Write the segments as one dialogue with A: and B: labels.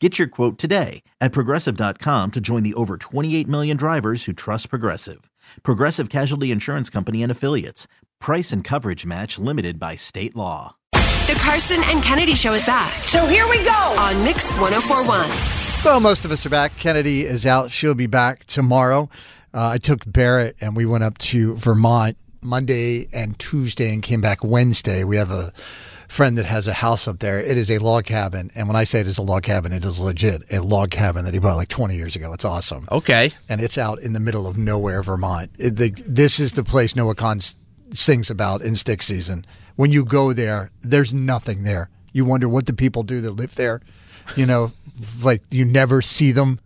A: Get your quote today at progressive.com to join the over 28 million drivers who trust Progressive. Progressive Casualty Insurance Company and Affiliates. Price and coverage match limited by state law.
B: The Karson and Kennedy Show is back
C: So here we go.
B: on Mix 1041.
D: Well, most of us are back. Kennedy is out. She'll be back tomorrow. Uh, I took Barrett and we went up to Vermont Monday and Tuesday and came back Wednesday. We have a friend that has a house up there. It is a log cabin. And when I say it is a log cabin, it is legit a log cabin that he bought like 20 years ago. It's awesome.
E: Okay.
D: And it's out in the middle of nowhere, Vermont. It, the, this is the place Noah Kahan sings about in stick season. When you go there, there's nothing there. You wonder what the people do that live there. You know, like you never see them.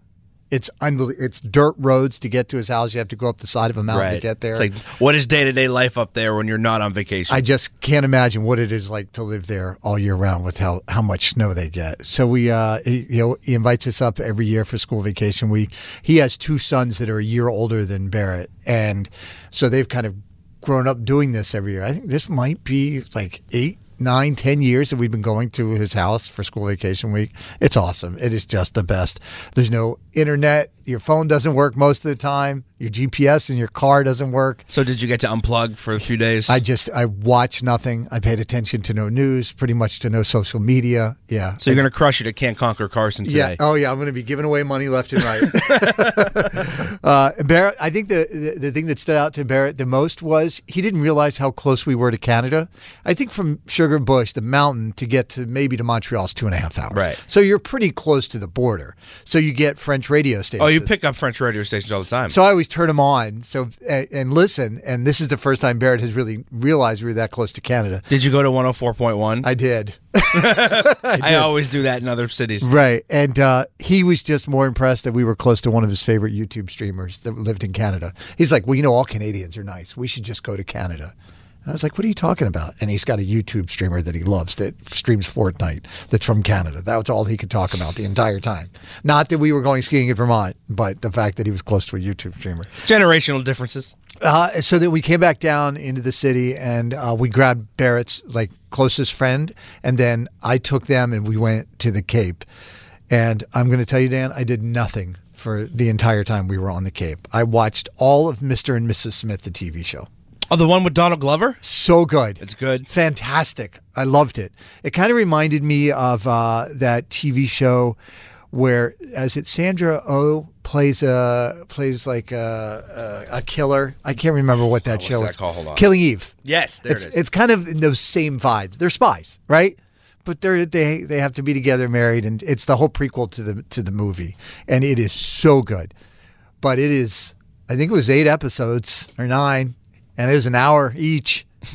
D: It's unbelievable. It's dirt roads to get to his house. You have to go up the side of a mountain to get there.
E: It's like, what is day to day life up there when you're not on vacation?
D: I just can't imagine what it is like to live there all year round with how, how much snow they get. So we, uh, he, you know, he invites us up every year for school vacation week. He has two sons that are a year older than Barrett, and so they've kind of grown up doing this every year. I think this might be like eight, nine, ten years that we've been going to his house for school vacation week. It's awesome. It is just the best. There's no internet. Your phone doesn't work most of the time. Your GPS in your car doesn't work.
E: so did you get to unplug for a few days?
D: I just I watched nothing. I paid attention to no news, pretty much to no social media. Yeah.
E: so you're gonna crush it at Can't Conquer Karson today.
D: yeah. Oh yeah. I'm going to be giving away money left and right. uh, Barrett. I think the, the the thing that stood out to Barrett the most was he didn't realize how close we were to Canada. I think from Sugarbush, the mountain, to get to maybe to Montreal is two and a half hours.
E: Right.
D: So you're pretty close to the border. So you get French radio stations.
E: Oh, you pick up French radio stations all the time.
D: So I always turn them on. So and, and listen. And this is the first time Barrett has really realized we were that close to Canada.
E: did you go to 104.1?
D: I did.
E: I always do that in other cities.
D: Right. And uh, he was just more impressed that we were close to one of his favorite YouTube streamers that lived in Canada. He's like, well, you know, all Canadians are nice. We should just go to Canada. And I was like, what are you talking about? And he's got a YouTube streamer that he loves that streams Fortnite that's from Canada. That was all he could talk about the entire time. Not that we were going skiing in Vermont, but the fact that he was close to a YouTube streamer.
E: Generational differences.
D: Uh, so that we came back down into the city and uh, we grabbed Barrett's like closest friend, and then I took them and we went to the Cape. And I'm going to tell you, Dan, I did nothing for the entire time we were on the Cape. I watched all of Mr. and Mrs. Smith, the TV show.
E: Oh, the one with Donald Glover?
D: So good.
E: It's good.
D: Fantastic. I loved it. It kind of reminded me of uh, that TV show where, as it Sandra O plays a plays like a, a, a killer. I can't remember what that
E: what's
D: show
E: that
D: is.
E: called? Hold on.
D: Killing Eve.
E: Yes, there
D: it's,
E: it is.
D: It's kind of in those same vibes. They're spies, right? But they're they they have to be together, married, and it's the whole prequel to the to the movie, and it is so good. But it is, I think it was eight episodes or nine, and it was an hour each.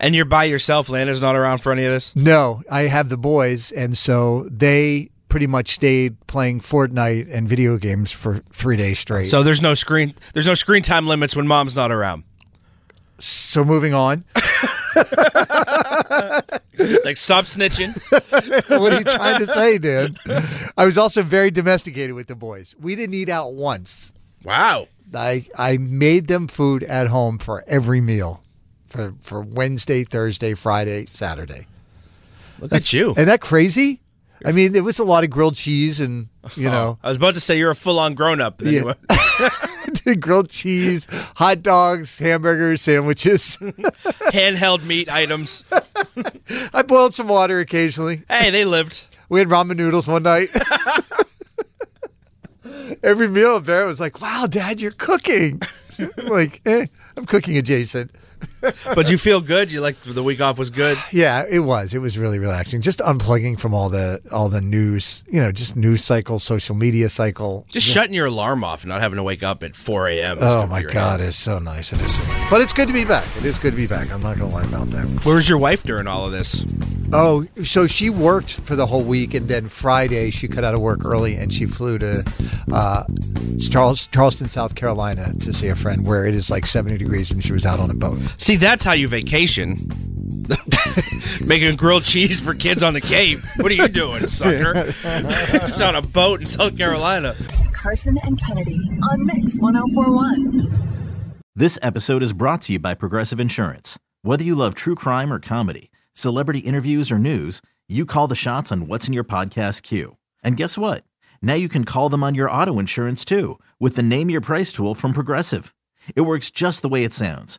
E: And you're by yourself. Landa's not around for any of this.
D: No, I have the boys, and so they pretty much stayed playing Fortnite and video games for three days straight.
E: So there's no screen. There's no screen time limits when mom's not around.
D: so moving on.
E: Like stop snitching.
D: what are you trying to say, dude? I was also very domesticated with the boys. We didn't eat out once.
E: Wow.
D: I I made them food at home for every meal, for for Wednesday, Thursday, Friday, Saturday.
E: Look at you.
D: Isn't that crazy? I mean, there was a lot of grilled cheese and you oh, know
E: I was about to say you're a full-on grown-up. but
D: Yeah.
E: went-
D: grilled cheese, hot dogs, hamburgers, sandwiches.
E: handheld meat items.
D: I boiled some water occasionally.
E: Hey, they lived.
D: We had ramen noodles one night. Every meal, Barrett was like, "Wow, Dad, you're cooking." Like, eh, I'm cooking adjacent.
E: But you feel good. You like the week off was good.
D: Yeah, it was. It was really relaxing. Just unplugging from all the all the news, you know, just news cycle, social media cycle.
E: Just shutting your alarm off and not having to wake up at 4 a.m.
D: Oh my God, it's so nice. It is, so but it's good to be back. It is good to be back. I'm not gonna lie about that.
E: Where was your wife during all of this?
D: Oh, so she worked for the whole week, and then Friday she cut out of work early and she flew to uh, Charles, Charleston, South Carolina, to see a friend where it is like 70 degrees, and she was out on a boat.
E: See, that's how you vacation. Making grilled cheese for kids on the Cape. What are you doing, sucker? Just on a boat in South Carolina.
C: Karson and Kennedy on Mix 1041.
A: This episode is brought to you by Progressive Insurance. Whether you love true crime or comedy, celebrity interviews or news, you call the shots on what's in your podcast queue. And guess what? Now you can call them on your auto insurance too with the Name Your Price tool from Progressive. It works just the way it sounds.